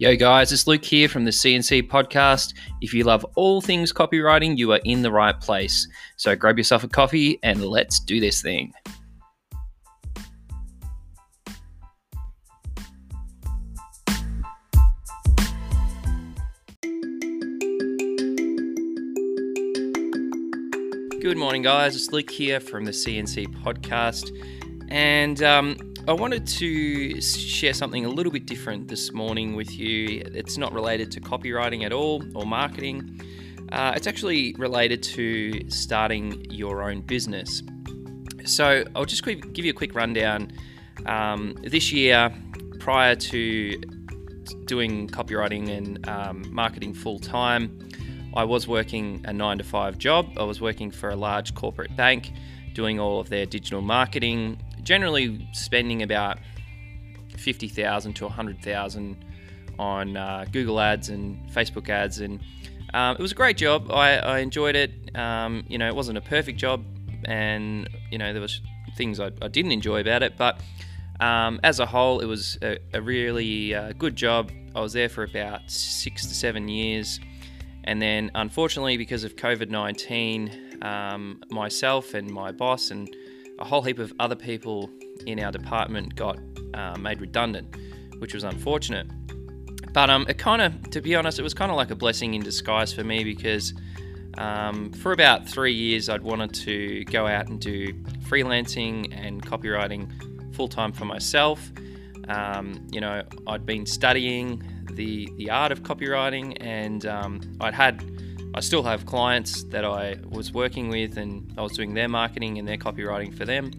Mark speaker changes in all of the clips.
Speaker 1: Yo, guys, it's Luke here from the CNC podcast. If you love all things copywriting, you are in the right place. So grab yourself a coffee and let's do this thing. Good morning, guys. It's Luke here from the CNC podcast. And um, I wanted to share something a little bit different this morning with you. It's not related to copywriting at all or marketing. Uh, it's actually related to starting your own business. So I'll just give you a quick rundown. Um, this year, prior to doing copywriting and um, marketing full time, I was working a nine to five job. I was working for a large corporate bank, doing all of their digital marketing, generally spending about 50,000 to 100,000 on uh, Google ads and Facebook ads. And um, it was a great job. I, I enjoyed it. Um, you know, it wasn't a perfect job and, you know, there was things I, I didn't enjoy about it, but um, as a whole, it was a, a really uh, good job. I was there for about six to seven years. And then, unfortunately, because of COVID 19, um, myself and my boss and a whole heap of other people in our department got uh, made redundant, which was unfortunate. But um, it kind of, to be honest, it was kind of like a blessing in disguise for me because um, for about three years I'd wanted to go out and do freelancing and copywriting full time for myself. Um, you know, I'd been studying the the art of copywriting, and um, I'd had I still have clients that I was working with, and I was doing their marketing and their copywriting for them.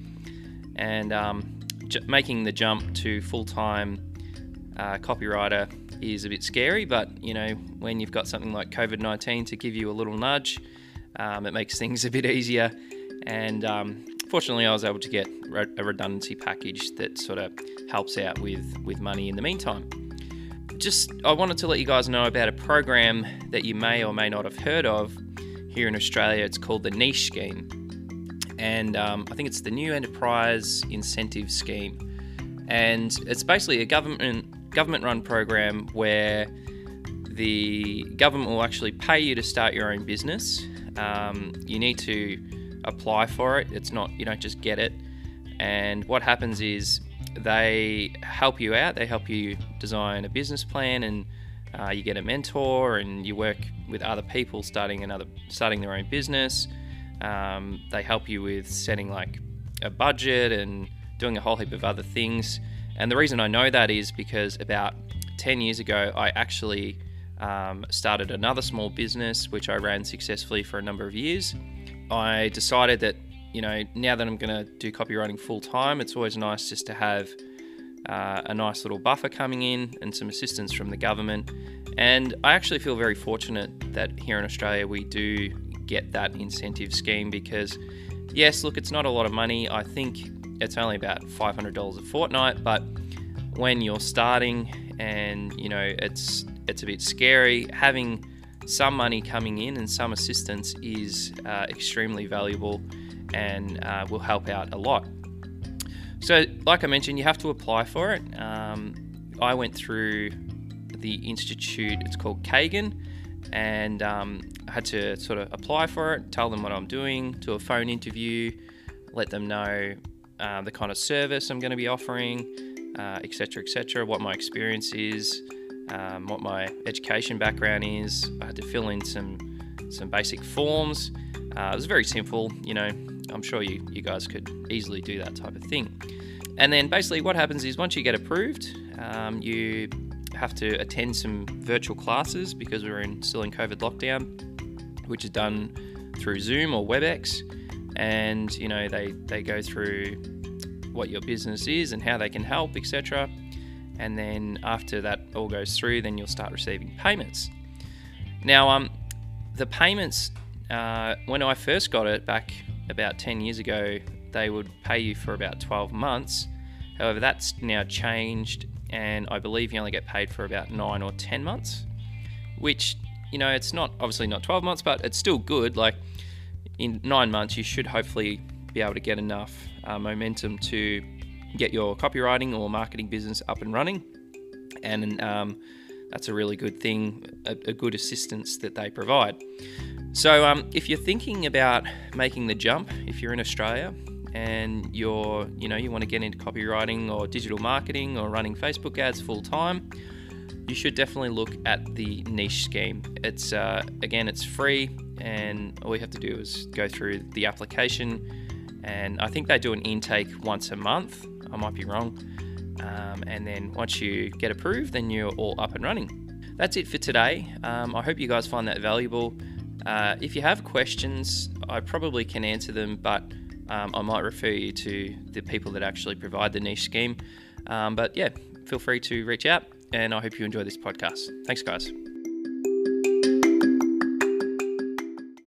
Speaker 1: And um, j- making the jump to full time uh, copywriter is a bit scary, but you know, when you've got something like COVID 19 to give you a little nudge, um, it makes things a bit easier. And um, fortunately, I was able to get a redundancy package that sort of helps out with, with money in the meantime just I wanted to let you guys know about a program that you may or may not have heard of here in Australia. It's called the NEIS Scheme, and um, I think it's the New Enterprise Incentive Scheme, and it's basically a government government-run program where the government will actually pay you to start your own business. Um, you need to apply for it. It's not you don't just get it. And what happens is they help you out. They help you design a business plan, and uh, you get a mentor, and you work with other people starting another starting their own business. Um, they help you with setting like a budget and doing a whole heap of other things. And the reason I know that is because about 10 years ago, I actually um, started another small business which I ran successfully for a number of years. I decided that you know, now that I'm going to do copywriting full time, it's always nice just to have uh, a nice little buffer coming in and some assistance from the government. And I actually feel very fortunate that here in Australia we do get that incentive scheme because, yes, look, it's not a lot of money. I think it's only about $500 a fortnight, but when you're starting and you know it's it's a bit scary having some money coming in and some assistance is uh, extremely valuable and uh, will help out a lot. So, like I mentioned, you have to apply for it. Um, I went through the institute, it's called Kagan, and um, I had to sort of apply for it, tell them what I'm doing, do a phone interview, let them know uh, the kind of service I'm going to be offering, etc., uh, etc., et what my experience is, um, what my education background is. I had to fill in some some basic forms. Uh, it was very simple, you know, I'm sure you, you guys could easily do that type of thing. And then basically, what happens is once you get approved, um, you have to attend some virtual classes because we're in, still in COVID lockdown, which is done through Zoom or WebEx. And you know they they go through what your business is and how they can help, etc. And then after that all goes through, then you'll start receiving payments. Now, um, the payments uh, when I first got it back about 10 years ago, they would pay you for about 12 months. However, that's now changed, and I believe you only get paid for about 9 or 10 months, which, you know, it's not obviously not 12 months, but it's still good. Like, in nine months, you should hopefully be able to get enough uh, momentum to get your copywriting or marketing business up and running. And um, that's a really good thing, a, a good assistance that they provide. So, um, if you're thinking about making the jump, if you're in Australia and you're, you know, you want to get into copywriting or digital marketing or running Facebook ads full time, you should definitely look at the NEIS scheme. It's uh, again, it's free, and all you have to do is go through the application. And I think they do an intake once a month. I might be wrong. Um, and then once you get approved, then you're all up and running. That's it for today. Um, I hope you guys find that valuable. Uh, if you have questions, I probably can answer them, but um, I might refer you to the people that actually provide the NEIS scheme. Um, but yeah, feel free to reach out and I hope you enjoy this podcast. Thanks, guys.